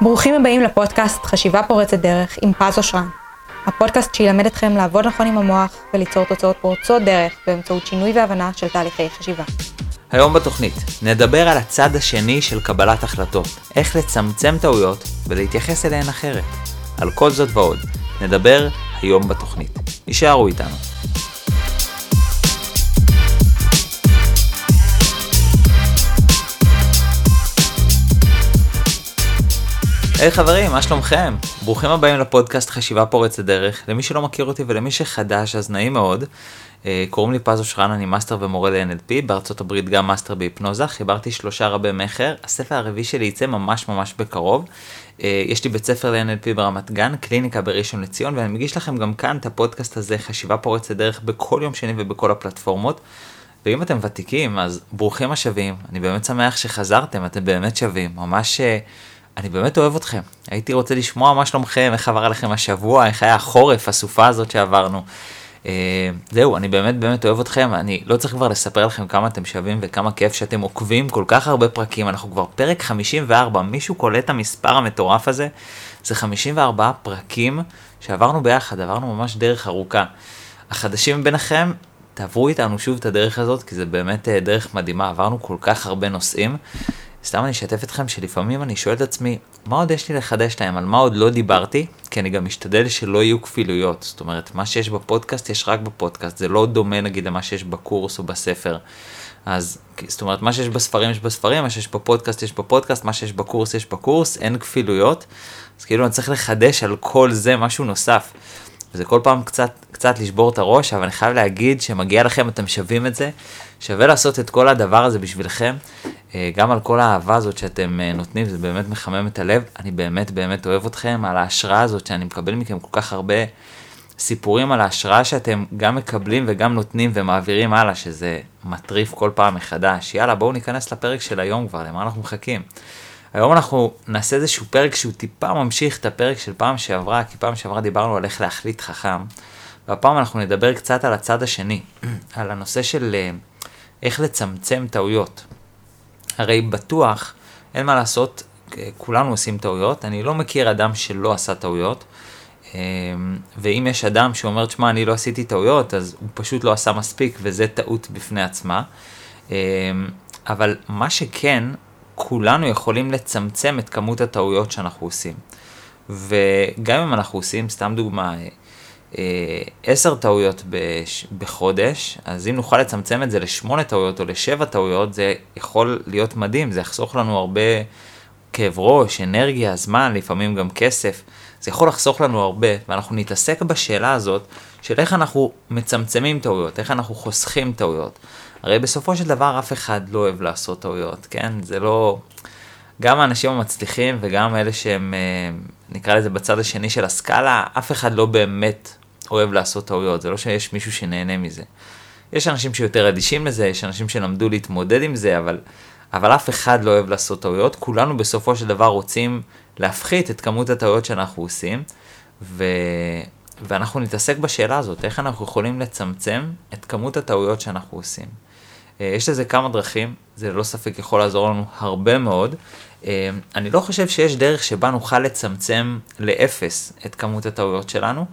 ברוכים הבאים לפודקאסט חשיבה פורצת דרך עם פז אושרן. הפודקאסט שילמד אתכם לעבוד נכון עם המוח וליצור תוצאות פורצות דרך באמצעות שינוי והבנה של תהליכי חשיבה. היום בתוכנית נדבר על הצד השני של קבלת החלטות, איך לצמצם טעויות ולהתייחס אליהן אחרת. על כל זאת ועוד, נדבר היום בתוכנית. יישארו איתנו. היי היי, חברים, מה שלומכם? ברוכים הבאים לפודקאסט חשיבה פורצת דרך. למי שלא מכיר אותי ולמי שחדש, אז נעים מאוד. אה, קוראים לי פז אושרן, אני מאסטר ומורה ל-NLP, בארצות הברית גם מאסטר בהיפנוזה, חיברתי שלושה רבי מכר, הספר הרביעי שלי יצא ממש ממש בקרוב. אה, יש לי בית ספר ל-NLP ברמת גן, קליניקה בראשון לציון, ואני מגיש לכם גם כאן את הפודקאסט הזה, חשיבה פורצת דרך, בכל יום שני ובכל הפלטפורמות. ואם אתם ותיקים, אז ברוכים השבים, אני באמת שמח שחזרתם, אתם באמת שווים, ממש... אה, אני באמת אוהב אתכם. הייתי רוצה לשמוע מה שלומכם, איך עבר עליכם השבוע, איך היה החורף, הסופה הזאת שעברנו. Uh, זהו, אני באמת באמת אוהב אתכם, אני לא צריך כבר לספר לכם כמה אתם שווים וכמה כיף שאתם עוקבים כל כך הרבה פרקים, אנחנו כבר פרק 54, מישהו קולט את המספר המטורף הזה? זה 54 פרקים שעברנו ביחד, עברנו ממש דרך ארוכה. החדשים ביניכם, תעברו איתנו שוב את הדרך הזאת, כי זה באמת uh, דרך מדהימה, עברנו כל כך הרבה נושאים. סתם אני אשתף אתכם שלפעמים אני שואל את עצמי, מה עוד יש לי לחדש להם, על מה עוד לא דיברתי, כי אני גם משתדל שלא יהיו כפילויות. זאת אומרת, מה שיש בפודקאסט יש רק בפודקאסט, זה לא דומה נגיד למה שיש בקורס או בספר. אז זאת אומרת, מה שיש בספרים יש בספרים, מה שיש בפודקאסט יש בפודקאסט, מה שיש בקורס יש בקורס, אין כפילויות. אז כאילו אני צריך לחדש על כל זה משהו נוסף. וזה כל פעם קצת, קצת לשבור את הראש, אבל אני חייב להגיד שמגיע לכם, אתם שווים את זה. שווה לעשות את כל הדבר הזה בשבילכם, אה, גם על כל האהבה הזאת שאתם אה, נותנים, זה באמת מחמם את הלב. אני באמת באמת אוהב אתכם, על ההשראה הזאת שאני מקבל מכם כל כך הרבה סיפורים על ההשראה שאתם גם מקבלים וגם נותנים ומעבירים הלאה, שזה מטריף כל פעם מחדש. יאללה, בואו ניכנס לפרק של היום כבר, למה אנחנו מחכים? היום אנחנו נעשה איזשהו פרק שהוא טיפה ממשיך את הפרק של פעם שעברה, כי פעם שעברה דיברנו על איך להחליט חכם, והפעם אנחנו נדבר קצת על הצד השני, על הנושא של אה, איך לצמצם טעויות. הרי בטוח, אין מה לעשות, כולנו עושים טעויות, אני לא מכיר אדם שלא עשה טעויות, אמ, ואם יש אדם שאומר, תשמע, אני לא עשיתי טעויות, אז הוא פשוט לא עשה מספיק, וזה טעות בפני עצמה. אבל מה שכן, כולנו יכולים לצמצם את כמות הטעויות שאנחנו עושים. וגם אם אנחנו עושים, סתם דוגמה, אה, עשר טעויות בחודש, אז אם נוכל לצמצם את זה לשמונה טעויות או לשבע טעויות, זה יכול להיות מדהים, זה יחסוך לנו הרבה כאב ראש, אנרגיה, זמן, לפעמים גם כסף. זה יכול לחסוך לנו הרבה, ואנחנו נתעסק בשאלה הזאת של איך אנחנו מצמצמים טעויות, איך אנחנו חוסכים טעויות. הרי בסופו של דבר אף אחד לא אוהב לעשות טעויות, כן? זה לא... גם האנשים המצליחים וגם אלה שהם, אה, נקרא לזה בצד השני של הסקאלה, אף אחד לא באמת אוהב לעשות טעויות, זה לא שיש מישהו שנהנה מזה. יש אנשים שיותר אדישים לזה, יש אנשים שלמדו להתמודד עם זה, אבל, אבל אף אחד לא אוהב לעשות טעויות. כולנו בסופו של דבר רוצים להפחית את כמות הטעויות שאנחנו עושים, ו... ואנחנו נתעסק בשאלה הזאת, איך אנחנו יכולים לצמצם את כמות הטעויות שאנחנו עושים. אה, יש לזה כמה דרכים, זה ללא ספק יכול לעזור לנו הרבה מאוד. אה, אני לא חושב שיש דרך שבה נוכל לצמצם לאפס את כמות הטעויות שלנו,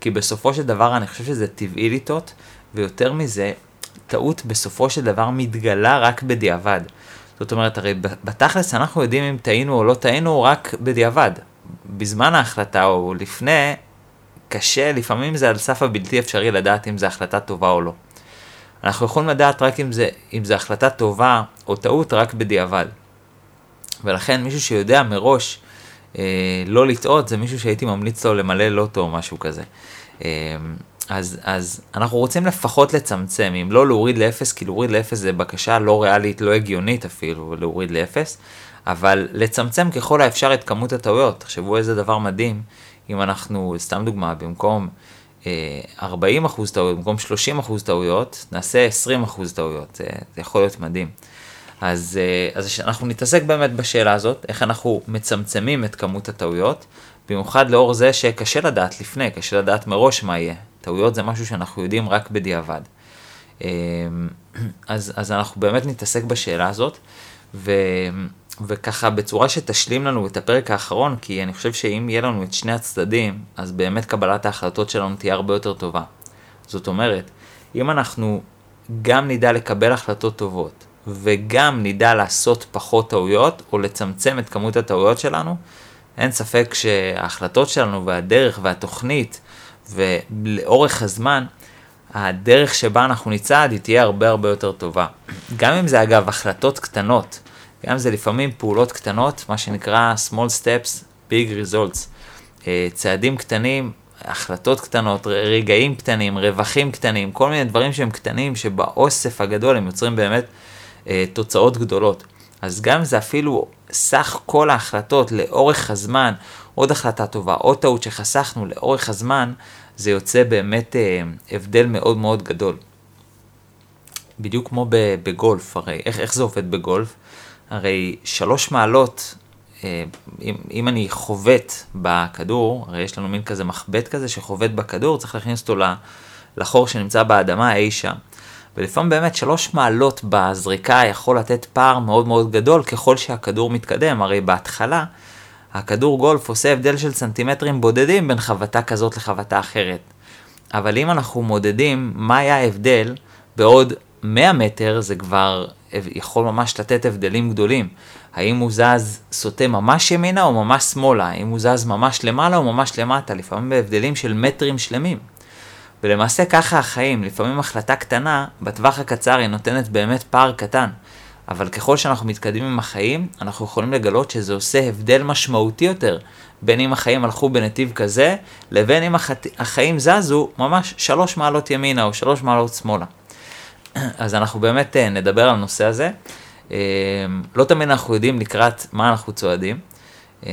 כי בסופו של דבר אני חושב שזה טבעי לטעות, ויותר מזה, טעות בסופו של דבר מתגלה רק בדיעבד. זאת אומרת, הרי בתכלס אנחנו יודעים אם טעינו או לא טעינו רק בדיעבד. בזמן ההחלטה או לפני, קשה, לפעמים זה על סף הבלתי אפשרי לדעת אם זו החלטה טובה או לא. אנחנו יכולים לדעת רק אם זה, אם זו החלטה טובה או טעות רק בדיעבד. ולכן מישהו שיודע מראש אה, לא לטעות זה מישהו שהייתי ממליץ לו למלא לוטו או משהו כזה. אה, אז, אז אנחנו רוצים לפחות לצמצם, אם לא להוריד לאפס, כי להוריד לאפס זה בקשה לא ריאלית, לא הגיונית אפילו, להוריד לאפס, אבל לצמצם ככל האפשר את כמות הטעויות. תחשבו איזה דבר מדהים, אם אנחנו, סתם דוגמה, במקום אה, 40% טעויות, במקום 30% טעויות, נעשה 20% טעויות, זה, זה יכול להיות מדהים. אז, אה, אז אנחנו נתעסק באמת בשאלה הזאת, איך אנחנו מצמצמים את כמות הטעויות, במיוחד לאור זה שקשה לדעת לפני, קשה לדעת מראש מה יהיה. טעויות זה משהו שאנחנו יודעים רק בדיעבד. אה, אז, אז אנחנו באמת נתעסק בשאלה הזאת, ו, וככה בצורה שתשלים לנו את הפרק האחרון, כי אני חושב שאם יהיה לנו את שני הצדדים, אז באמת קבלת ההחלטות שלנו תהיה הרבה יותר טובה. זאת אומרת, אם אנחנו גם נדע לקבל החלטות טובות, וגם נדע לעשות פחות טעויות, או לצמצם את כמות הטעויות שלנו, אין ספק שההחלטות שלנו והדרך והתוכנית ולאורך הזמן, הדרך שבה אנחנו נצעד היא תהיה הרבה הרבה יותר טובה. גם אם זה אגב החלטות קטנות, גם זה לפעמים פעולות קטנות, מה שנקרא small steps, big results. אה, צעדים קטנים, החלטות קטנות, רגעים קטנים, רווחים קטנים, כל מיני דברים שהם קטנים, שבאוסף הגדול הם יוצרים באמת אה, תוצאות גדולות. אז גם זה אפילו סך כל ההחלטות לאורך הזמן, עוד החלטה טובה, עוד טעות שחסכנו לאורך הזמן, זה יוצא באמת אה, הבדל מאוד מאוד גדול. בדיוק כמו בגולף, הרי איך, איך זה עובד בגולף? הרי שלוש מעלות, אה, אם, אם אני חובט בכדור, הרי יש לנו מין כזה מחבט כזה שחובט בכדור, צריך להכניס אותו לחור שנמצא באדמה אי שם. ולפעמים באמת שלוש מעלות בזריקה יכול לתת פער מאוד מאוד גדול ככל שהכדור מתקדם, הרי בהתחלה הכדור גולף עושה הבדל של סנטימטרים בודדים בין חבטה כזאת לחבטה אחרת. אבל אם אנחנו מודדים מה היה ההבדל בעוד 100 מטר זה כבר יכול ממש לתת הבדלים גדולים. האם הוא זז סוטה ממש ימינה או ממש שמאלה, האם הוא זז ממש למעלה או ממש למטה, לפעמים בהבדלים של מטרים שלמים. ולמעשה ככה החיים, לפעמים החלטה קטנה, בטווח הקצר היא נותנת באמת פער קטן. אבל ככל שאנחנו מתקדמים עם החיים, אנחנו יכולים לגלות שזה עושה הבדל משמעותי יותר, בין אם החיים הלכו בנתיב כזה, לבין אם החיים זזו ממש שלוש מעלות ימינה או שלוש מעלות שמאלה. אז אנחנו באמת אה, נדבר על הנושא הזה. אה, לא תמיד אנחנו יודעים לקראת מה אנחנו צועדים. אה,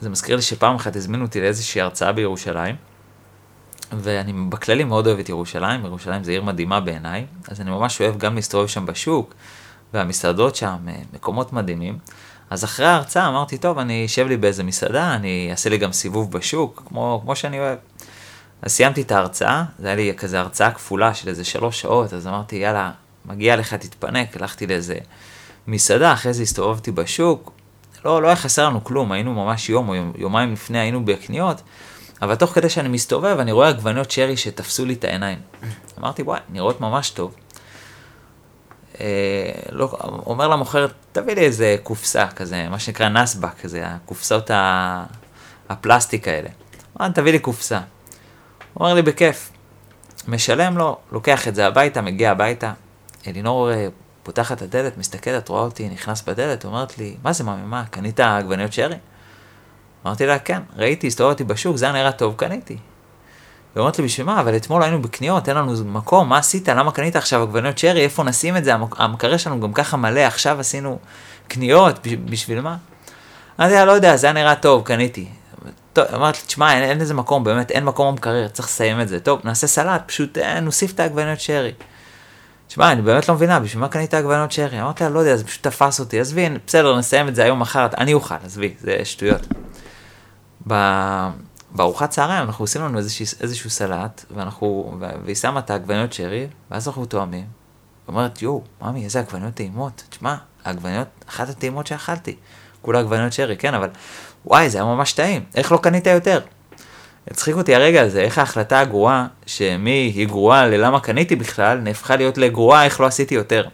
זה מזכיר לי שפעם אחת הזמינו אותי לאיזושהי הרצאה בירושלים, ואני בכללי מאוד אוהב את ירושלים, ירושלים זו עיר מדהימה בעיניי, אז אני ממש אוהב גם להסתובב שם בשוק, והמסעדות שם, מקומות מדהימים. אז אחרי ההרצאה אמרתי, טוב, אני אשב לי באיזה מסעדה, אני אעשה לי גם סיבוב בשוק, כמו, כמו שאני אוהב. אז סיימתי את ההרצאה, זה היה לי כזה הרצאה כפולה של איזה שלוש שעות, אז אמרתי, יאללה, מגיע לך, תתפנק, הלכתי לאיזה מסעדה, אחרי זה הסתובבתי בשוק, לא, לא היה חסר לנו כלום, היינו ממש יום או יומיים לפני היינו בקניות, אבל תוך כדי שאני מסתובב, אני רואה עגבניות שרי שתפסו לי את העיניים. אמרתי, וואי, נראות ממש טוב. אה, לא, אומר למוכרת, תביא לי איזה קופסה כזה, מה שנקרא נסבק, כזה, הקופסאות הפלסטיק האלה. אמרתי, תביא לי קופסה. הוא אומר לי, בכיף. משלם לו, לוקח את זה הביתה, מגיע הביתה. אלינור אה, פותחת את הדלת, מסתכלת, רואה אותי, נכנס בדלת, אומרת לי, מה זה, מה, מה, קנית עגבניות שרי? אמרתי לה, כן, ראיתי, הסתובבתי בשוק, זה היה נראה טוב, קניתי. היא אומרת לי, בשביל מה? אבל אתמול היינו בקניות, אין לנו מקום, מה עשית? למה קנית עכשיו עגבניות שרי? איפה נשים את זה? המקרר שלנו גם ככה מלא, עכשיו עשינו קניות, בשביל מה? אמרתי לה, לא יודע, זה היה נראה טוב, קניתי. טוב, אמרתי, תשמע, אין, אין איזה מקום, באמת, אין מקום במקרר, צריך לסיים את זה. טוב, נעשה סלט, פשוט אה, נוסיף את העגבניות שרי. תשמע, אני באמת לא מבינה, בשביל מה קנית עגבניות שרי? אמרתי לה, לא יודע, זה פשוט תפס אותי, עזבי, בסדר, נסיים את זה היום מחר, אני אוכל, עזבי, זה שטויות. בארוחת צהריים אנחנו עושים לנו איזשהו, איזשהו סלט, ואנחנו, והיא שמה את העגבניות שרי, ואז אנחנו תואמים. אומרת, יואו, ממי, איזה עגבניות טעימות. תשמע, העגבניות, אחת הטעימות שאכלתי. כולה עגבניות שרי, כן, אבל וואי, זה היה ממש טעים, איך לא קנית יותר? הצחיק אותי הרגע הזה, איך ההחלטה הגרועה, שמי היא גרועה ללמה קניתי בכלל, נהפכה להיות לגרועה איך לא עשיתי יותר.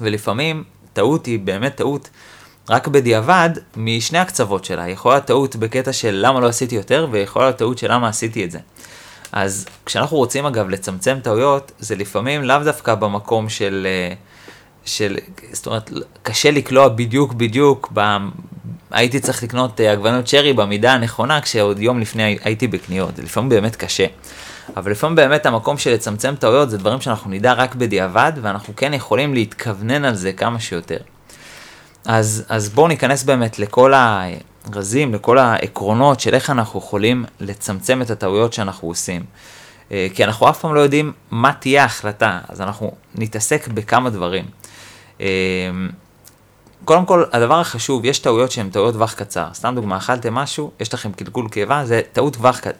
ולפעמים טעות היא באמת טעות רק בדיעבד משני הקצוות שלה. יכולה טעות בקטע של למה לא עשיתי יותר, ויכולה טעות של למה עשיתי את זה. אז כשאנחנו רוצים אגב לצמצם טעויות, זה לפעמים לאו דווקא במקום של, אה, של, זאת אומרת, קשה לקלוע בדיוק בדיוק הייתי צריך לקנות אה, עגבנות שרי במידה הנכונה כשעוד יום לפני הייתי בקניות, זה לפעמים באמת קשה. אבל לפעמים באמת המקום של לצמצם טעויות זה דברים שאנחנו נדע רק בדיעבד, ואנחנו כן יכולים להתכוונן על זה כמה שיותר. אז, אז בואו ניכנס באמת לכל הרזים, לכל העקרונות של איך אנחנו יכולים לצמצם את הטעויות שאנחנו עושים. אה, כי אנחנו אף פעם לא יודעים מה תהיה ההחלטה, אז אנחנו נתעסק בכמה דברים. קודם כל, הדבר החשוב, יש טעויות שהן טעויות טווח קצר. סתם דוגמה, אכלתם משהו, יש לכם קלקול קיבה, זה טעות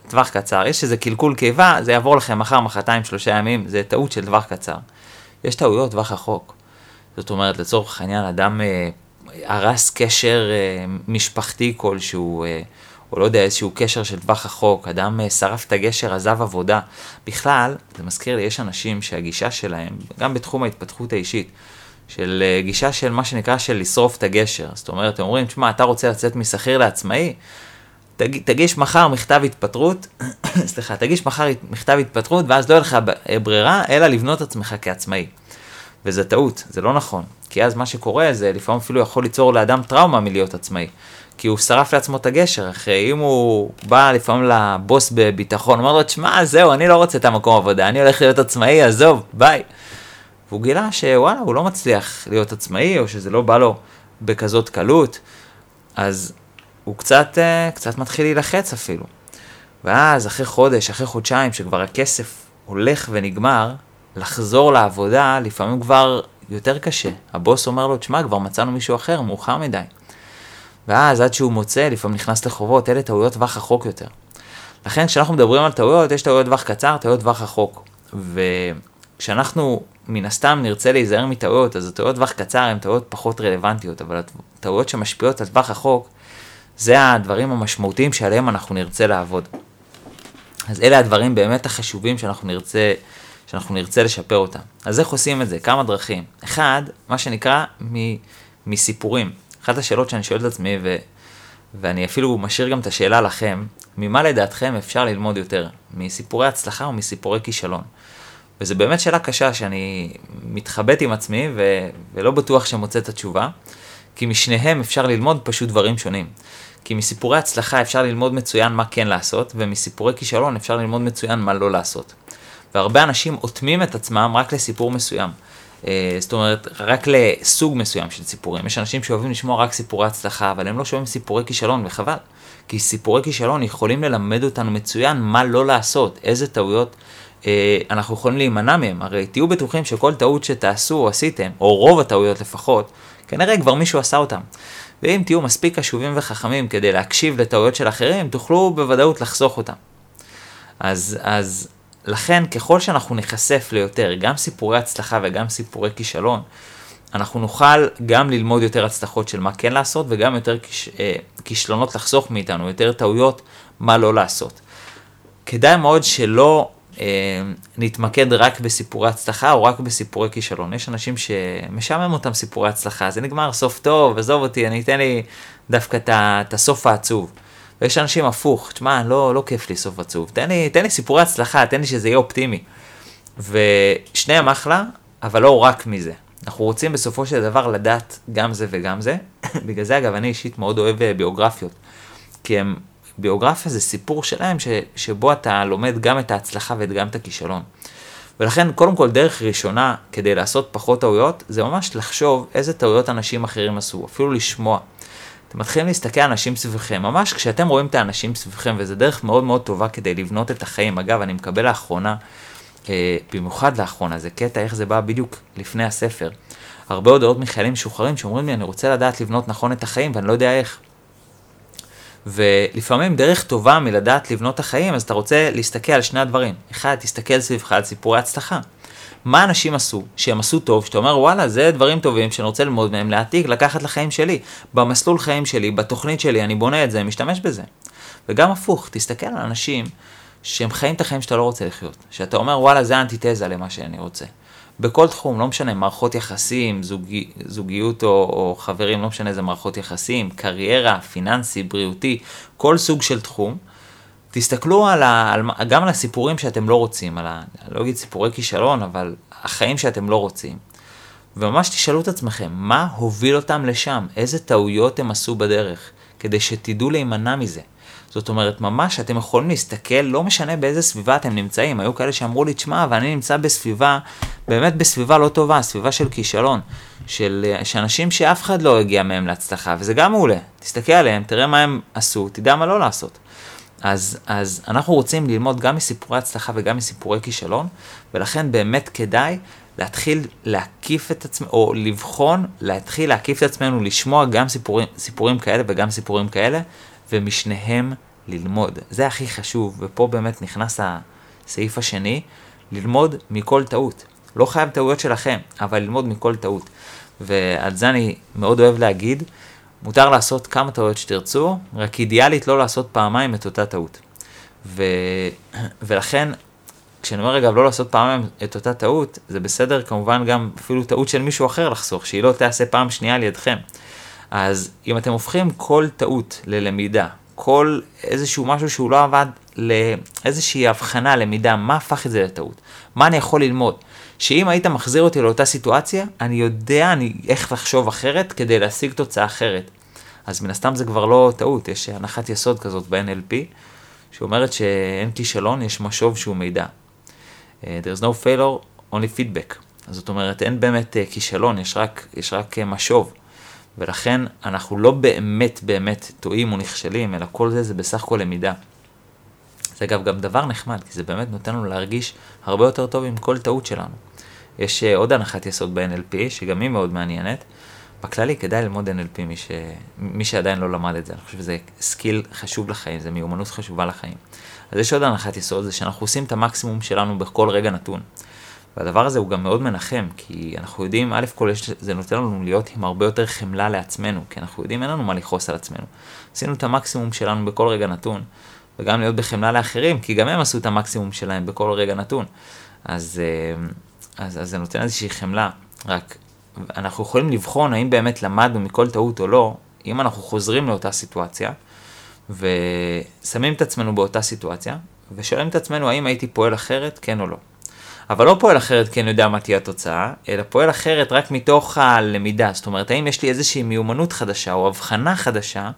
טווח קצר. יש איזה קלקול קיבה, זה יעבור לכם מחר, מחרתיים, שלושה ימים, זה טעות של טווח קצר. יש טעויות טווח רחוק. זאת אומרת, לצורך העניין, אדם אה, הרס קשר אה, משפחתי כלשהו, אה, או לא יודע, איזשהו קשר של טווח רחוק, אדם אה, שרף את הגשר, עזב עבודה. בכלל, זה מזכיר לי, יש אנשים שהגישה שלהם, גם בתחום ההתפתחות האישית, של אה, גישה של מה שנקרא של לשרוף את הגשר. זאת אומרת, הם אומרים, תשמע, אתה רוצה לצאת משכיר לעצמאי? תג, תגיש מחר מכתב התפטרות, סליחה, תגיש מחר מכתב התפטרות, ואז לא יהיה לך ברירה, אלא לבנות עצמך כעצמאי. וזה טעות, זה לא נכון. כי אז מה שקורה זה לפעמים אפילו יכול ליצור לאדם טראומה מלהיות עצמאי. כי הוא שרף לעצמו את הגשר, אחרי אם הוא בא לפעמים לבוס בביטחון, אומר לו, תשמע, זהו, אני לא רוצה את המקום עבודה, אני הולך להיות עצמאי, עזוב, ביי. והוא גילה שוואלה, הוא לא מצליח להיות עצמאי, או שזה לא בא לו בכזאת קלות, אז הוא קצת, אה, קצת מתחיל להילחץ אפילו. ואז אחרי חודש, אחרי חודשיים, שכבר הכסף הולך ונגמר, לחזור לעבודה לפעמים כבר יותר קשה. הבוס אומר לו, תשמע, כבר מצאנו מישהו אחר, מאוחר מדי. ואז עד שהוא מוצא, לפעמים נכנס לחובות, אלה טעויות טווח רחוק יותר. לכן כשאנחנו מדברים על טעויות, יש טעויות טווח קצר, טעויות טווח רחוק. וכשאנחנו מן הסתם נרצה להיזהר מטעויות, אז הטעויות טווח קצר הן טעויות פחות רלוונטיות, אבל הטעויות שמשפיעות על טווח רחוק, זה הדברים המשמעותיים שעליהם אנחנו נרצה לעבוד. אז אלה הדברים באמת החשובים שאנחנו נרצה, שאנחנו נרצה לשפר אותם. אז איך עושים את זה? כמה דרכים. אחד, מה שנקרא מ, מסיפורים. אחת השאלות שאני שואל את עצמי, ו, ואני אפילו משאיר גם את השאלה לכם, ממה לדעתכם אפשר ללמוד יותר? מסיפורי הצלחה או מסיפורי כישלון? וזו באמת שאלה קשה שאני מתחבט עם עצמי ו, ולא בטוח שמוצא את התשובה, כי משניהם אפשר ללמוד פשוט דברים שונים. כי מסיפורי הצלחה אפשר ללמוד מצוין מה כן לעשות, ומסיפורי כישלון אפשר ללמוד מצוין מה לא לעשות. והרבה אנשים אוטמים את עצמם רק לסיפור מסוים. אה, זאת אומרת, רק לסוג מסוים של סיפורים. יש אנשים שאוהבים לשמוע רק סיפורי הצלחה, אבל הם לא שומעים סיפורי כישלון, וחבל. כי סיפורי כישלון יכולים ללמד אותנו מצוין מה לא לעשות, איזה טעויות אנחנו יכולים להימנע מהם. הרי תהיו בטוחים שכל טעות שתעשו או עשיתם, או רוב הטעויות לפחות, כנראה כבר מישהו עשה אותם. ואם תהיו מספיק קשובים וחכמים כדי להקשיב לטעויות של אחרים, תוכלו בוודאות לחסוך אותם. אז, אז לכן, ככל שאנחנו ניחשף ליותר, גם סיפורי הצלחה וגם סיפורי כישלון, אנחנו נוכל גם ללמוד יותר הצלחות של מה כן לעשות, וגם יותר כיש, אה, כישלונות לחסוך מאיתנו, יותר טעויות, מה לא לעשות. כדאי מאוד שלא אה, נתמקד רק בסיפורי הצלחה או רק בסיפורי כישלון. יש אנשים שמשעמם אותם סיפורי הצלחה, זה נגמר סוף טוב, עזוב אותי, אני אתן לי דווקא את הסוף העצוב. ויש אנשים הפוך, תשמע, לא, לא כיף לי סוף עצוב, תן לי, תן לי סיפורי הצלחה, תן לי שזה יהיה אופטימי. ושניהם אחלה, אבל לא רק מזה. אנחנו רוצים בסופו של דבר לדעת גם זה וגם זה. בגלל זה אגב, אני אישית מאוד אוהב אה, ביוגרפיות. כי הם ביוגרפיה זה סיפור שלהם ש, שבו אתה לומד גם את ההצלחה וגם את הכישלון. ולכן קודם כל דרך ראשונה כדי לעשות פחות טעויות זה ממש לחשוב איזה טעויות אנשים אחרים עשו, אפילו לשמוע. אתם מתחילים להסתכל על אנשים סביבכם, ממש כשאתם רואים את האנשים סביבכם וזה דרך מאוד מאוד טובה כדי לבנות את החיים. אגב, אני מקבל לאחרונה, אה, במיוחד לאחרונה, זה קטע איך זה בא בדיוק לפני הספר. הרבה הודעות מחיילים משוחררים שאומרים לי אני רוצה לדעת לבנות נכון את החיים ואני לא יודע איך. ולפעמים דרך טובה מלדעת לבנות את החיים, אז אתה רוצה להסתכל על שני הדברים. אחד, תסתכל סביבך על סיפורי הצלחה. מה אנשים עשו, שהם עשו טוב, שאתה אומר וואלה, זה דברים טובים שאני רוצה ללמוד מהם, להעתיק, לקחת לחיים שלי. במסלול חיים שלי, בתוכנית שלי, אני בונה את זה, משתמש בזה. וגם הפוך, תסתכל על אנשים שהם חיים את החיים שאתה לא רוצה לחיות. שאתה אומר וואלה, זה אנטיתזה למה שאני רוצה. בכל תחום, לא משנה, מערכות יחסים, זוגי, זוגיות או, או חברים, לא משנה איזה מערכות יחסים, קריירה, פיננסי, בריאותי, כל סוג של תחום. תסתכלו על ה, על, גם על הסיפורים שאתם לא רוצים, על ה... לא אגיד סיפורי כישלון, אבל החיים שאתם לא רוצים. וממש תשאלו את עצמכם, מה הוביל אותם לשם? איזה טעויות הם עשו בדרך? כדי שתדעו להימנע מזה. זאת אומרת, ממש אתם יכולים להסתכל, לא משנה באיזה סביבה אתם נמצאים. היו כאלה שאמרו לי, תשמע, ואני נמצא בסביבה, באמת בסביבה לא טובה, סביבה של כישלון, של אנשים שאף אחד לא הגיע מהם להצלחה, וזה גם מעולה. תסתכל עליהם, תראה מה הם עשו, תדע מה לא לעשות. אז, אז אנחנו רוצים ללמוד גם מסיפורי הצלחה וגם מסיפורי כישלון, ולכן באמת כדאי להתחיל להקיף את עצמנו, או לבחון, להתחיל להקיף את עצמנו, לשמוע גם סיפורים, סיפורים כאלה וגם סיפורים כאלה, ומשניהם ללמוד. זה הכי חשוב, ופה באמת נכנס הסעיף השני, ללמוד מכל טעות. לא חייב טעויות שלכם, אבל ללמוד מכל טעות. ועל זה אני מאוד אוהב להגיד, מותר לעשות כמה טעויות שתרצו, רק אידיאלית לא לעשות פעמיים את אותה טעות. ו... ולכן, כשאני אומר אגב לא לעשות פעמיים את אותה טעות, זה בסדר כמובן גם אפילו טעות של מישהו אחר לחסוך, שהיא לא תעשה פעם שנייה על ידכם. אז אם אתם הופכים כל טעות ללמידה, כל איזשהו משהו שהוא לא עבד לאיזושהי הבחנה, למידה, מה הפך את זה לטעות? מה אני יכול ללמוד? שאם היית מחזיר אותי לאותה סיטואציה, אני יודע אני, איך לחשוב אחרת כדי להשיג תוצאה אחרת. אז מן הסתם זה כבר לא טעות, יש הנחת יסוד כזאת ב-NLP, שאומרת שאין כישלון, יש משוב שהוא מידע. Uh, there's no failure, only feedback. זאת אומרת, אין באמת uh, כישלון, יש רק, יש רק uh, משוב. ולכן אנחנו לא באמת באמת טועים או נכשלים, אלא כל זה זה בסך הכל למידה. זה אגב גם דבר נחמד, כי זה באמת נותן לנו להרגיש הרבה יותר טוב עם כל טעות שלנו. יש uh, עוד הנחת יסוד ב-NLP, שגם היא מאוד מעניינת. בכללי כדאי ללמוד NLP, מי, ש... מי שעדיין לא למד את זה, אני חושב שזה skill חשוב לחיים, זה מיומנות חשובה לחיים. אז יש עוד הנחת יסוד, זה שאנחנו עושים את המקסימום שלנו בכל רגע נתון. והדבר הזה הוא גם מאוד מנחם, כי אנחנו יודעים, א' כל זה נותן לנו להיות עם הרבה יותר חמלה לעצמנו, כי אנחנו יודעים, אין לנו מה לכעוס על עצמנו. עשינו את המקסימום שלנו בכל רגע נתון, וגם להיות בחמלה לאחרים, כי גם הם עשו את המקסימום שלהם בכל רגע נתון. אז, אה, אז, אז זה נותן איזושהי חמלה, רק אנחנו יכולים לבחון האם באמת למדנו מכל טעות או לא, אם אנחנו חוזרים לאותה סיטואציה, ושמים את עצמנו באותה סיטואציה, ושואלים את עצמנו האם הייתי פועל אחרת, כן או לא. אבל לא פועל אחרת כי אני יודע מה תהיה התוצאה, אלא פועל אחרת רק מתוך הלמידה. זאת אומרת, האם יש לי איזושהי מיומנות חדשה או הבחנה חדשה,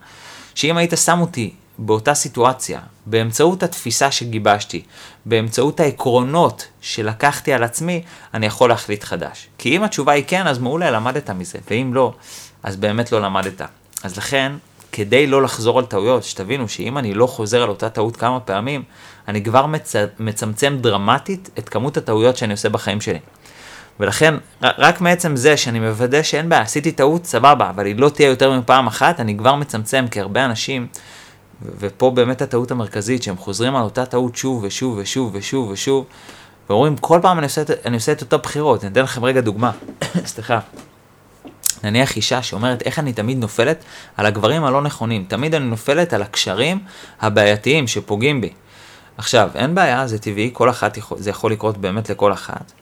שאם היית שם אותי באותה סיטואציה, באמצעות התפיסה שגיבשתי, באמצעות העקרונות שלקחתי על עצמי, אני יכול להחליט חדש. כי אם התשובה היא כן, אז מעולה, למדת מזה, ואם לא, אז באמת לא למדת. אז לכן, כדי לא לחזור על טעויות, שתבינו שאם אני לא חוזר על אותה טעות כמה פעמים, אני כבר מצ... מצמצם דרמטית את כמות הטעויות שאני עושה בחיים שלי. ולכן, רק מעצם זה שאני מוודא שאין בעיה, עשיתי טעות, סבבה, אבל היא לא תהיה יותר מפעם אחת, אני כבר מצמצם, כי הרבה אנשים, ופה באמת הטעות המרכזית, שהם חוזרים על אותה טעות שוב ושוב ושוב ושוב ושוב, ואומרים, כל פעם אני עושה, אני עושה את אותה בחירות. אני אתן לכם רגע דוגמה, סליחה. נניח אישה שאומרת איך אני תמיד נופלת על הגברים הלא נכונים, תמיד אני נופלת על הקשרים הבעייתיים שפוגעים בי. עכשיו, אין בעיה, זה טבעי, כל אחת, זה יכול לקרות באמת לכל אחת.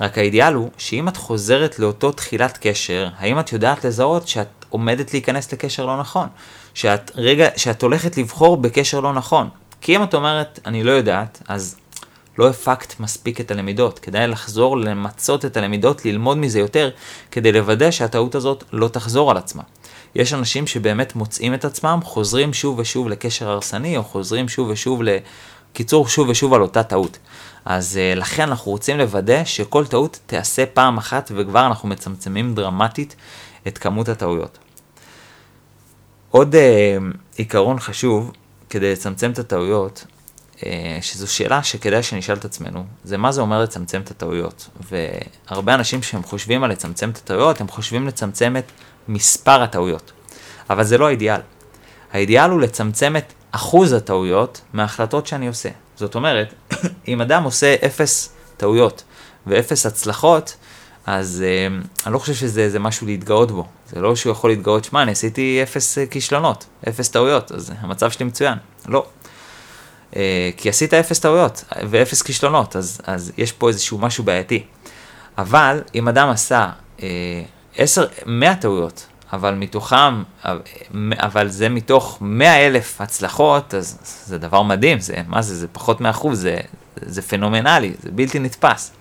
רק האידיאל הוא שאם את חוזרת לאותו תחילת קשר, האם את יודעת לזהות שאת עומדת להיכנס לקשר לא נכון? שאת, רגע, שאת הולכת לבחור בקשר לא נכון. כי אם את אומרת, אני לא יודעת, אז לא הפקת מספיק את הלמידות. כדאי לחזור למצות את הלמידות, ללמוד מזה יותר, כדי לוודא שהטעות הזאת לא תחזור על עצמה. יש אנשים שבאמת מוצאים את עצמם, חוזרים שוב ושוב לקשר הרסני, או חוזרים שוב ושוב לקיצור שוב ושוב על אותה טעות. אז uh, לכן אנחנו רוצים לוודא שכל טעות תיעשה פעם אחת, וכבר אנחנו מצמצמים דרמטית את כמות הטעויות. עוד uh, עיקרון חשוב כדי לצמצם את הטעויות, שזו שאלה שכדאי שנשאל את עצמנו, זה מה זה אומר לצמצם את הטעויות. והרבה אנשים שהם חושבים על לצמצם את הטעויות, הם חושבים לצמצם את מספר הטעויות. אבל זה לא האידיאל. האידיאל הוא לצמצם את אחוז הטעויות מההחלטות שאני עושה. זאת אומרת, אם אדם עושה אפס טעויות ואפס הצלחות, אז uh, אני לא חושב שזה איזה משהו להתגאות בו. זה לא שהוא יכול להתגאות, שמע, אני עשיתי אפס uh, כישלונות, אפס טעויות, אז המצב שלי מצוין. לא. Uh, כי עשית אפס טעויות ואפס כישלונות, אז, אז יש פה איזשהו משהו בעייתי. אבל אם אדם עשה uh, עשר, מאה טעויות, אבל מתוכם, אבל זה מתוך מאה אלף הצלחות, אז זה דבר מדהים, זה, מה זה, זה פחות מאחוז, זה, זה פנומנלי, זה בלתי נתפס.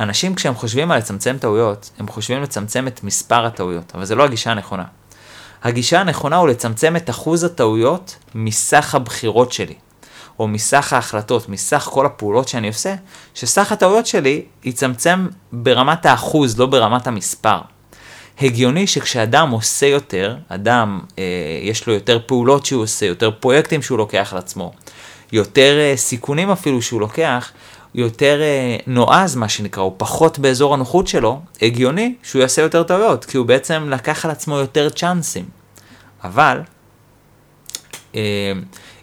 אנשים כשהם חושבים על לצמצם טעויות, הם חושבים לצמצם את מספר הטעויות, אבל זה לא הגישה הנכונה. הגישה הנכונה הוא לצמצם את אחוז הטעויות מסך הבחירות שלי, או מסך ההחלטות, מסך כל הפעולות שאני עושה, שסך הטעויות שלי יצמצם ברמת האחוז, לא ברמת המספר. הגיוני שכשאדם עושה יותר, אדם, אה, יש לו יותר פעולות שהוא עושה, יותר פרויקטים שהוא לוקח על עצמו, יותר אה, סיכונים אפילו שהוא לוקח, יותר אה, נועז, מה שנקרא, או פחות באזור הנוחות שלו, הגיוני שהוא יעשה יותר טעויות, כי הוא בעצם לקח על עצמו יותר צ'אנסים. אבל, אה,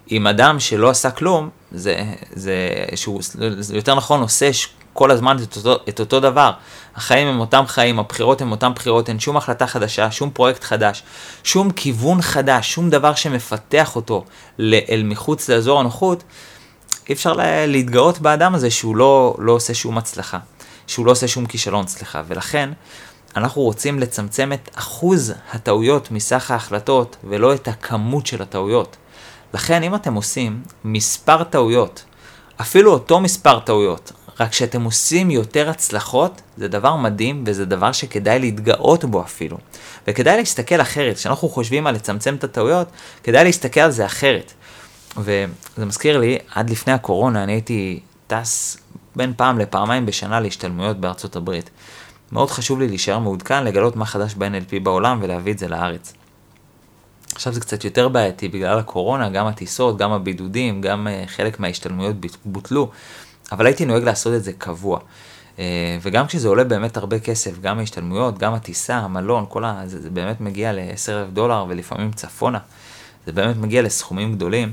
עם אדם שלא עשה כלום, זה, זה שהוא, זה יותר נכון עושה כל הזמן את אותו, את אותו דבר. החיים הם אותם חיים, הבחירות הם אותם בחירות, אין שום החלטה חדשה, שום פרויקט חדש, שום כיוון חדש, שום דבר שמפתח אותו אל מחוץ לאזור הנוחות, אי אפשר להתגאות באדם הזה שהוא לא, לא עושה שום הצלחה, שהוא לא עושה שום כישלון, סליחה, ולכן אנחנו רוצים לצמצם את אחוז הטעויות מסך ההחלטות ולא את הכמות של הטעויות. לכן אם אתם עושים מספר טעויות, אפילו אותו מספר טעויות, רק שאתם עושים יותר הצלחות, זה דבר מדהים וזה דבר שכדאי להתגאות בו אפילו. וכדאי להסתכל אחרת, כשאנחנו חושבים על לצמצם את הטעויות, כדאי להסתכל על זה אחרת. וזה מזכיר לי, עד לפני הקורונה אני הייתי טס בין פעם לפעמיים בשנה להשתלמויות בארצות הברית. מאוד חשוב לי להישאר מעודכן, לגלות מה חדש ב-NLP בעולם ולהביא את זה לארץ. עכשיו זה קצת יותר בעייתי בגלל הקורונה, גם הטיסות, גם הבידודים, גם uh, חלק מההשתלמויות בוטלו, אבל הייתי נוהג לעשות את זה קבוע. Uh, וגם כשזה עולה באמת הרבה כסף, גם ההשתלמויות, גם הטיסה, המלון, כל ה... זה, זה באמת מגיע ל-10,000 דולר ולפעמים צפונה. זה באמת מגיע לסכומים גדולים.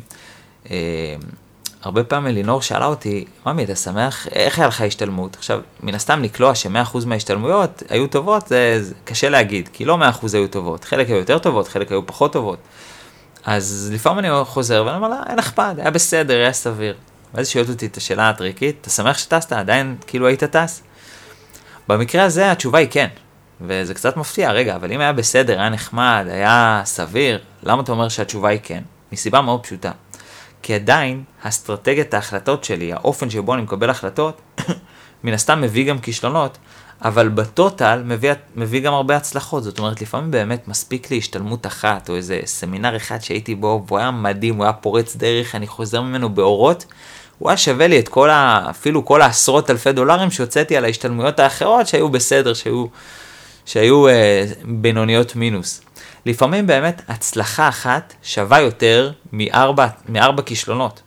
הרבה פעמים אלינור שאלה אותי, ממי, אתה שמח, איך היה לך השתלמות? עכשיו, מן הסתם לקלוע ש-100% מההשתלמויות היו טובות, זה, זה קשה להגיד, כי לא 100% היו טובות, חלק היו יותר טובות, חלק היו פחות טובות. אז לפעמים אני חוזר ואני אומר לה, אין אכפת, היה בסדר, היה סביר. ואז שואלת אותי את השאלה הטריקית, אתה שמח שטסת, עדיין כאילו היית טס? במקרה הזה התשובה היא כן, וזה קצת מפתיע, רגע, אבל אם היה בסדר, היה נחמד, היה סביר, למה אתה אומר שהתשובה היא כן? מסיבה מאוד פשוטה. כי עדיין אסטרטגיית ההחלטות שלי, האופן שבו אני מקבל החלטות, מן הסתם מביא גם כישלונות, אבל בטוטל מביא, מביא גם הרבה הצלחות. זאת אומרת, לפעמים באמת מספיק לי השתלמות אחת, או איזה סמינר אחד שהייתי בו, והוא היה מדהים, הוא היה פורץ דרך, אני חוזר ממנו באורות. הוא היה שווה לי את כל ה... אפילו כל העשרות אלפי דולרים שהוצאתי על ההשתלמויות האחרות שהיו בסדר, שהיו, שהיו אה, בינוניות מינוס. לפעמים באמת הצלחה אחת שווה יותר מארבע, מארבע כישלונות.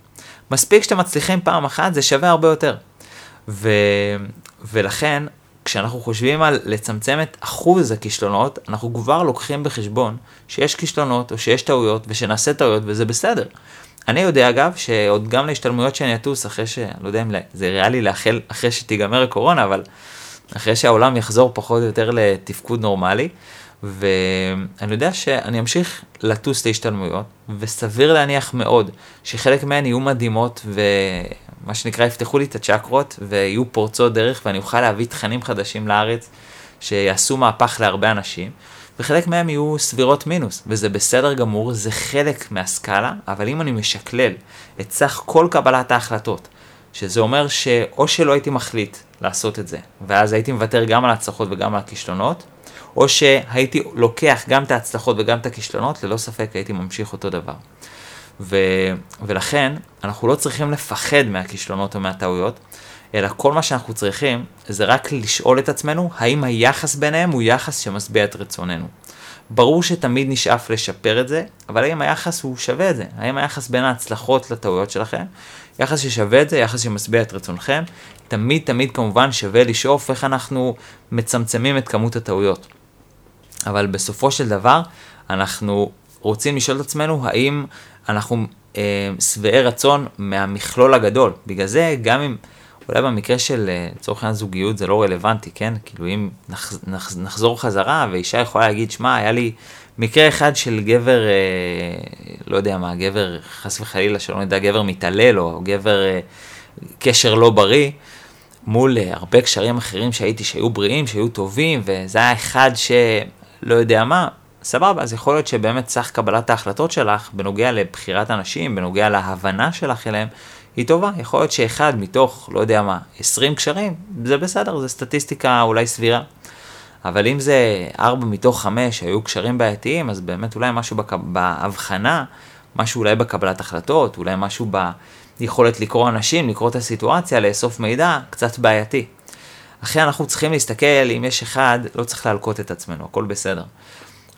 מספיק שאתם מצליחים פעם אחת, זה שווה הרבה יותר. ו, ולכן, כשאנחנו חושבים על לצמצם את אחוז הכישלונות, אנחנו כבר לוקחים בחשבון שיש כישלונות או שיש טעויות ושנעשה טעויות וזה בסדר. אני יודע אגב שעוד גם להשתלמויות שאני אטוס אחרי ש... לא יודע אם זה ריאלי לאחל אחרי שתיגמר הקורונה, אבל אחרי שהעולם יחזור פחות או יותר לתפקוד נורמלי, ואני יודע שאני אמשיך לטוס להשתלמויות, וסביר להניח מאוד שחלק מהן יהיו מדהימות, ומה שנקרא יפתחו לי את הצ'קרות, ויהיו פורצות דרך, ואני אוכל להביא תכנים חדשים לארץ, שיעשו מהפך להרבה אנשים, וחלק מהם יהיו סבירות מינוס, וזה בסדר גמור, זה חלק מהסקאלה, אבל אם אני משקלל את סך כל קבלת ההחלטות, שזה אומר שאו שלא הייתי מחליט לעשות את זה, ואז הייתי מוותר גם על ההצלחות וגם על הכישלונות, או שהייתי לוקח גם את ההצלחות וגם את הכישלונות, ללא ספק הייתי ממשיך אותו דבר. ו, ולכן, אנחנו לא צריכים לפחד מהכישלונות או מהטעויות, אלא כל מה שאנחנו צריכים זה רק לשאול את עצמנו האם היחס ביניהם הוא יחס שמשביע את רצוננו. ברור שתמיד נשאף לשפר את זה, אבל האם היחס הוא שווה את זה? האם היחס בין ההצלחות לטעויות שלכם? יחס ששווה את זה, יחס שמשביע את רצונכם. תמיד תמיד כמובן שווה לשאוף איך אנחנו מצמצמים את כמות הטעויות. אבל בסופו של דבר, אנחנו רוצים לשאול את עצמנו האם אנחנו אה, שבעי רצון מהמכלול הגדול. בגלל זה, גם אם, אולי במקרה של אה, לצורך העניין זוגיות זה לא רלוונטי, כן? כאילו אם נח, נח, נחזור חזרה ואישה יכולה להגיד, שמע, היה לי מקרה אחד של גבר, אה, לא יודע מה, גבר, חס וחלילה, שלא נדע, גבר מתעלל או גבר אה, קשר לא בריא. מול אה, הרבה קשרים אחרים שהייתי, שהיו בריאים, שהיו טובים, וזה היה אחד ש... לא יודע מה, סבבה, אז יכול להיות שבאמת סך קבלת ההחלטות שלך בנוגע לבחירת אנשים, בנוגע להבנה שלך אליהם, היא טובה. יכול להיות שאחד מתוך, לא יודע מה, 20 קשרים, זה בסדר, זה סטטיסטיקה אולי סבירה. אבל אם זה 4 מתוך 5 היו קשרים בעייתיים, אז באמת אולי משהו בק... בהבחנה, משהו אולי בקבלת החלטות, אולי משהו ביכולת לקרוא אנשים, לקרוא את הסיטואציה, לאסוף מידע, קצת בעייתי. אחרי אנחנו צריכים להסתכל, אם יש אחד, לא צריך להלקות את עצמנו, הכל בסדר.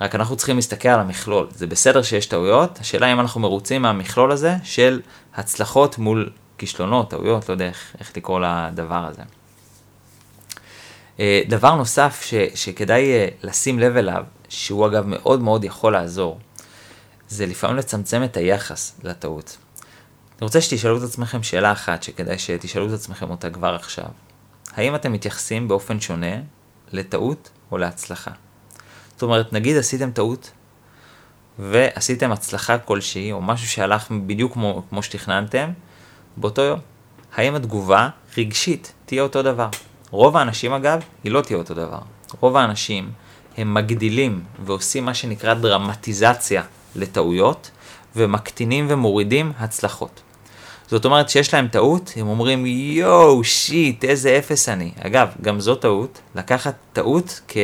רק אנחנו צריכים להסתכל על המכלול. זה בסדר שיש טעויות, השאלה אם אנחנו מרוצים מהמכלול הזה של הצלחות מול כישלונות, טעויות, לא יודע איך, איך לקרוא לדבר הזה. אה, דבר נוסף ש, שכדאי אה, לשים לב אליו, שהוא אגב מאוד מאוד יכול לעזור, זה לפעמים לצמצם את היחס לטעות. אני רוצה שתשאלו את עצמכם שאלה אחת שכדאי שתשאלו את עצמכם אותה כבר עכשיו. האם אתם מתייחסים באופן שונה לטעות או להצלחה. זאת אומרת, נגיד עשיתם טעות ועשיתם הצלחה כלשהי, או משהו שהלך בדיוק כמו, כמו שתכננתם, באותו יום. האם התגובה רגשית תהיה אותו דבר? רוב האנשים אגב, היא לא תהיה אותו דבר. רוב האנשים הם מגדילים ועושים מה שנקרא דרמטיזציה לטעויות, ומקטינים ומורידים הצלחות. זאת אומרת שיש להם טעות, הם אומרים יואו, שיט, איזה אפס אני. אגב, גם זו טעות, לקחת טעות כ-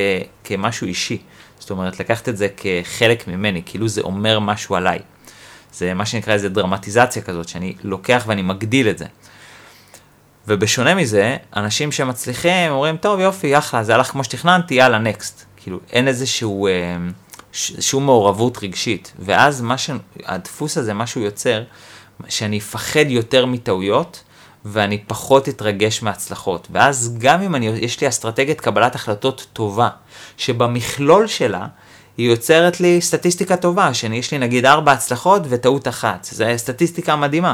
כמשהו אישי. זאת אומרת, לקחת את זה כחלק ממני, כאילו זה אומר משהו עליי. זה מה שנקרא איזה דרמטיזציה כזאת, שאני לוקח ואני מגדיל את זה. ובשונה מזה, אנשים שמצליחים אומרים, טוב יופי, אחלה, זה הלך כמו שתכננתי, יאללה, נקסט. כאילו, אין איזשהו, אה, שום מעורבות רגשית. ואז מה ש... הדפוס הזה, מה שהוא יוצר, שאני אפחד יותר מטעויות, ואני פחות אתרגש מהצלחות. ואז גם אם אני, יש לי אסטרטגיית קבלת החלטות טובה, שבמכלול שלה, היא יוצרת לי סטטיסטיקה טובה, שיש לי נגיד ארבע הצלחות וטעות אחת. זו סטטיסטיקה מדהימה.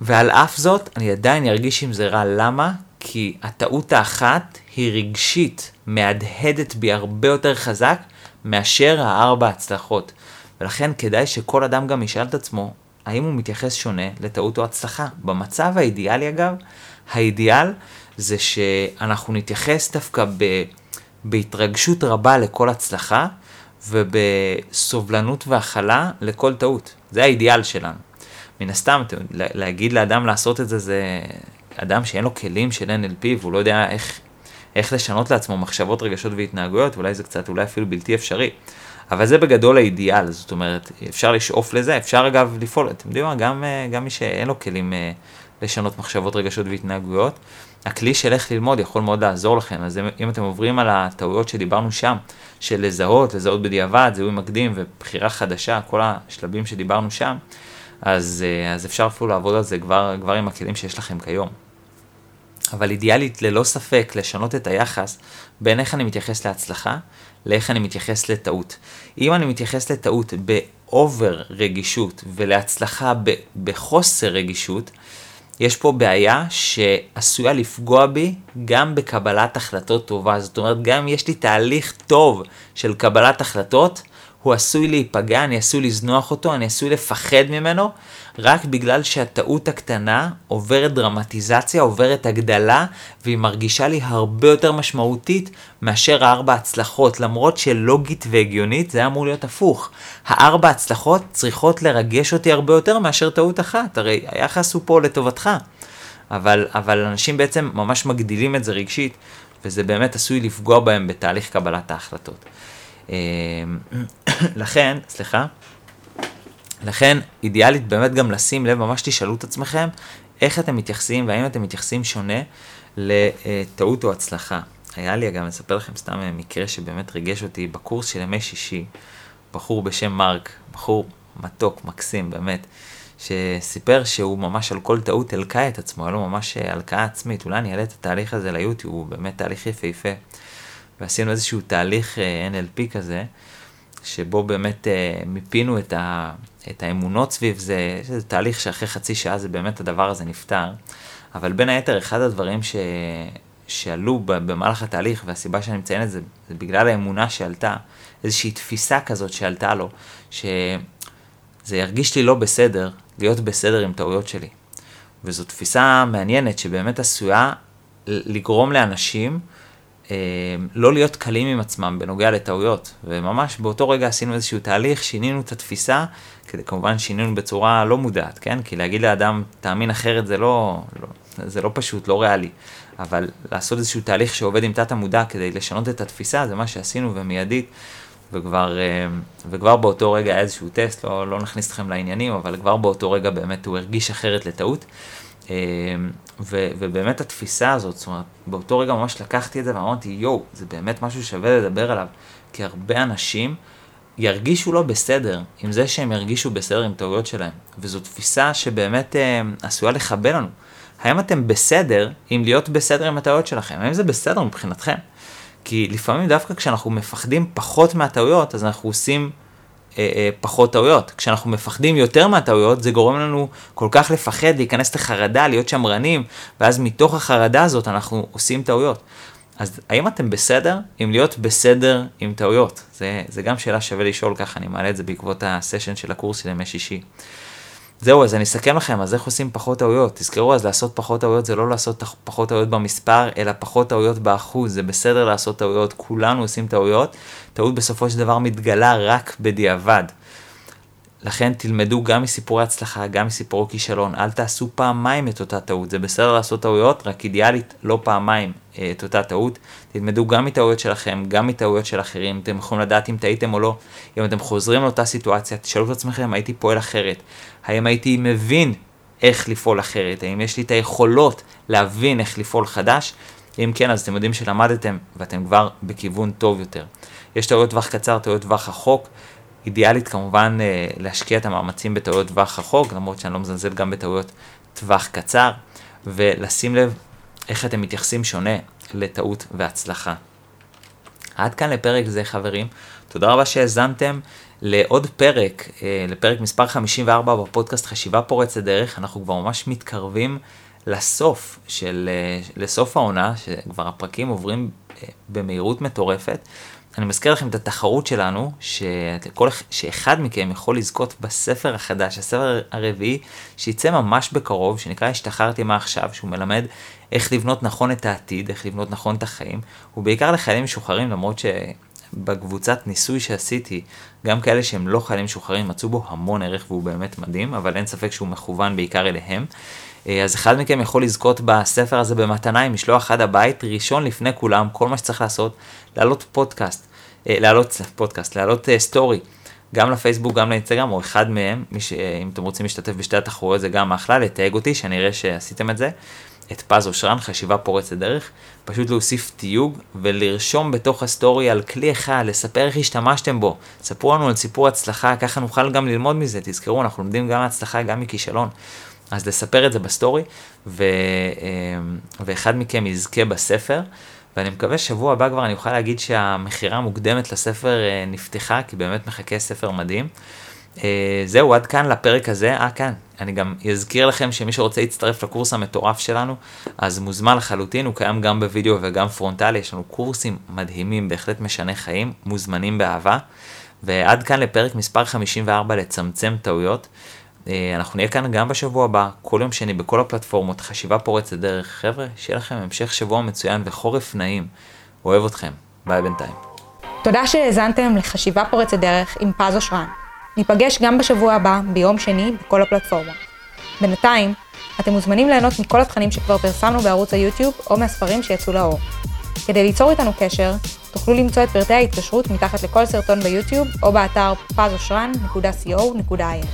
ועל אף זאת, אני עדיין ארגיש עם זה רע. למה? כי הטעות האחת היא רגשית, מהדהדת בי הרבה יותר חזק מאשר הארבע הצלחות. ולכן כדאי שכל אדם גם ישאל את עצמו, האם הוא מתייחס שונה לטעות או הצלחה. במצב האידיאלי אגב, האידיאל זה שאנחנו נתייחס דווקא ב, בהתרגשות רבה לכל הצלחה ובסובלנות והכלה לכל טעות. זה האידיאל שלנו. מן הסתם, להגיד לאדם לעשות את זה, זה אדם שאין לו כלים של NLP והוא לא יודע איך, איך לשנות לעצמו מחשבות, רגשות והתנהגויות, אולי זה קצת, אולי אפילו בלתי אפשרי. אבל זה בגדול האידיאל, זאת אומרת, אפשר לשאוף לזה, אפשר אגב לפעול, אתם יודעים מה, גם, אה, גם מי שאין לו כלים אה, לשנות מחשבות, רגשות והתנהגויות, הכלי של איך ללמוד יכול מאוד לעזור לכם, אז אם אתם עוברים על הטעויות שדיברנו שם, של לזהות, לזהות בדיעבד, זיהוי מקדים ובחירה חדשה, כל השלבים שדיברנו שם, אז, אה, אז אפשר אפילו לעבוד על זה כבר, כבר עם הכלים שיש לכם כיום. אבל אידיאלית ללא ספק לשנות את היחס בין איך אני מתייחס להצלחה לאיך אני מתייחס לטעות. אם אני מתייחס לטעות באובר רגישות ולהצלחה בחוסר רגישות, יש פה בעיה שעשויה לפגוע בי גם בקבלת החלטות טובה. זאת אומרת, גם אם יש לי תהליך טוב של קבלת החלטות, הוא עשוי להיפגע, אני עשוי לזנוח אותו, אני עשוי לפחד ממנו, רק בגלל שהטעות הקטנה עוברת דרמטיזציה, עוברת הגדלה, והיא מרגישה לי הרבה יותר משמעותית מאשר הארבע הצלחות, למרות שלוגית והגיונית זה אמור להיות הפוך. הארבע הצלחות צריכות לרגש אותי הרבה יותר מאשר טעות אחת, הרי היחס הוא פה לטובתך. אבל, אבל אנשים בעצם ממש מגדילים את זה רגשית, וזה באמת עשוי לפגוע בהם בתהליך קבלת ההחלטות. אמ, לכן, סליחה, לכן אידיאלית באמת גם לשים לב, ממש תשאלו את עצמכם איך אתם מתייחסים והאם אתם מתייחסים שונה לטעות או הצלחה. היה לי גם, אספר לכם סתם מקרה שבאמת ריגש אותי בקורס של ימי שישי, בחור בשם מרק, בחור מתוק, מקסים, באמת, שסיפר שהוא ממש על כל טעות הלקה את עצמו, היה לו ממש הלקאה עצמית, אולי אני אעלה את התהליך הזה ליוטיוב, הוא באמת תהליך יפהפה. ועשינו איזשהו תהליך אה, NLP כזה, שבו באמת אה, מיפינו את, ה, את האמונות סביב זה, איזה תהליך שאחרי חצי שעה זה באמת הדבר הזה נפתר, אבל בין היתר אחד הדברים ש, שעלו במהלך התהליך, והסיבה שאני מציין את זה, זה בגלל האמונה שעלתה, איזושהי תפיסה כזאת שעלתה לו, שזה ירגיש לי לא בסדר להיות בסדר עם טעויות שלי. וזו תפיסה מעניינת שבאמת עשויה לגרום לאנשים לא להיות קלים עם עצמם בנוגע לטעויות, וממש באותו רגע עשינו איזשהו תהליך, שינינו את התפיסה, כדי, כמובן שינינו בצורה לא מודעת, כן? כי להגיד לאדם, תאמין אחרת זה לא, לא, זה לא פשוט, לא ריאלי, אבל לעשות איזשהו תהליך שעובד עם תת המודע כדי לשנות את התפיסה, זה מה שעשינו ומיידית, וכבר, אה, וכבר באותו רגע היה איזשהו טסט, לא, לא נכניס אתכם לעניינים, אבל כבר באותו רגע באמת הוא הרגיש אחרת לטעות. ו, ובאמת התפיסה הזאת, זאת אומרת, באותו רגע ממש לקחתי את זה ואמרתי, יואו, זה באמת משהו שווה לדבר עליו, כי הרבה אנשים ירגישו לא בסדר עם זה שהם ירגישו בסדר עם טעויות שלהם, וזו תפיסה שבאמת אה, עשויה לחבל לנו. האם אתם בסדר עם להיות בסדר עם הטעויות שלכם? האם זה בסדר מבחינתכם? כי לפעמים דווקא כשאנחנו מפחדים פחות מהטעויות, אז אנחנו עושים אה, אה, פחות טעויות. כשאנחנו מפחדים יותר מהטעויות, זה גורם לנו כל כך לפחד, להיכנס לחרדה, להיות שמרנים, ואז מתוך החרדה הזאת אנחנו עושים טעויות. אז האם אתם בסדר עם להיות בסדר עם טעויות? זה, זה גם שאלה שווה לשאול ככה, אני מעלה את זה בעקבות הסשן של הקורס של ימי שישי. זהו, אז אני אסכם לכם, אז איך עושים פחות טעויות? תזכרו, אז לעשות פחות טעויות זה לא לעשות פחות טעויות במספר, אלא פחות טעויות באחוז, זה בסדר לעשות טעויות, כולנו עושים טעויות, טעות בסופו של דבר מתגלה רק בדיעבד. לכן תלמדו גם מסיפורי הצלחה, גם מסיפורי כישלון, אל תעשו פעמיים את אותה טעות, זה בסדר לעשות טעויות, רק אידיאלית לא פעמיים אה, את אותה טעות. תלמדו גם מטעויות שלכם, גם מטעויות של אחרים, אתם יכולים לדעת אם טעיתם או לא. אם אתם חוזרים לאותה סיטואציה, תשאלו את עצמכם, הייתי פועל אחרת? האם הייתי מבין איך לפעול אחרת? האם יש לי את היכולות להבין איך לפעול חדש? אם כן, אז אתם יודעים שלמדתם ואתם כבר בכיוון טוב יותר. יש טעויות טווח קצר, טעויות טווח רחוק. אידיאלית כמובן אה, להשקיע את המאמצים בטעויות טווח רחוק, למרות שאני לא מזלזל גם בטעויות טווח קצר, ולשים לב איך אתם מתייחסים שונה לטעות והצלחה. עד כאן לפרק זה חברים, תודה רבה שהאזנתם לעוד פרק, אה, לפרק מספר 54 בפודקאסט חשיבה פורצת דרך, אנחנו כבר ממש מתקרבים לסוף של, אה, לסוף העונה, שכבר הפרקים עוברים במהירות מטורפת. אני מזכיר לכם את התחרות שלנו, שכל, שאחד מכם יכול לזכות בספר החדש, הספר הרביעי, שיצא ממש בקרוב, שנקרא השתחררתי מה עכשיו, שהוא מלמד איך לבנות נכון את העתיד, איך לבנות נכון את החיים, הוא בעיקר לחיילים משוחררים, למרות שבקבוצת ניסוי שעשיתי, גם כאלה שהם לא חיילים משוחררים מצאו בו המון ערך והוא באמת מדהים, אבל אין ספק שהוא מכוון בעיקר אליהם. אה, אז אחד מכם יכול לזכות בספר הזה במתנה עם משלוח עד הבית, ראשון לפני כולם, כל מה שצריך לעשות, להעלות פודקאסט, אה, להעלות פודקאסט, להעלות סטורי, אה, גם לפייסבוק, גם לאינסטגרם, או אחד מהם, ש... אם אתם רוצים להשתתף בשתי התחרויות זה גם אחלה, לתייג אותי, שאני אראה שעשיתם את זה. את פז אושרן, חשיבה פורצת דרך, פשוט להוסיף תיוג ולרשום בתוך הסטורי על כלי אחד, לספר איך השתמשתם בו. ספרו לנו על סיפור הצלחה, ככה נוכל גם ללמוד מזה, תזכרו, אנחנו לומדים גם מהצלחה, גם מכישלון. אז לספר את זה בסטורי, ו, אמ, ואחד מכם יזכה בספר, ואני מקווה שבוע הבא כבר אני אוכל להגיד שהמכירה המוקדמת לספר אה, נפתחה, כי באמת מחכה ספר מדהים. אה, זהו, עד כאן לפרק הזה. אה, כאן. אני גם אזכיר לכם שמי שרוצה להצטרף לקורס המטורף שלנו, אז מוזמן לחלוטין, הוא קיים גם בווידאו וגם פרונטלי, יש לנו קורסים מדהימים, בהחלט משנה חיים, מוזמנים באהבה. ועד כאן לפרק מספר 54 לצמצם טעויות. אה, אנחנו נהיה כאן גם בשבוע הבא, כל יום שני בכל הפלטפורמות, חשיבה פורצת דרך. חבר'ה, שיהיה לכם המשך שבוע מצוין וחורף נעים. אוהב אתכם. ביי בינתיים. תודה שהאזנתם לחשיבה פורצת דרך עם פז אושרן. ניפגש גם בשבוע הבא, ביום שני, בכל הפלטפורמות. בינתיים, אתם מוזמנים ליהנות מכל התכנים שכבר פרסמנו בערוץ היוטיוב או מהספרים שיצאו לאור. כדי ליצור איתנו קשר, תוכלו למצוא את פרטי ההתקשרות מתחת לכל סרטון ביוטיוב או באתר pazosran.co.il.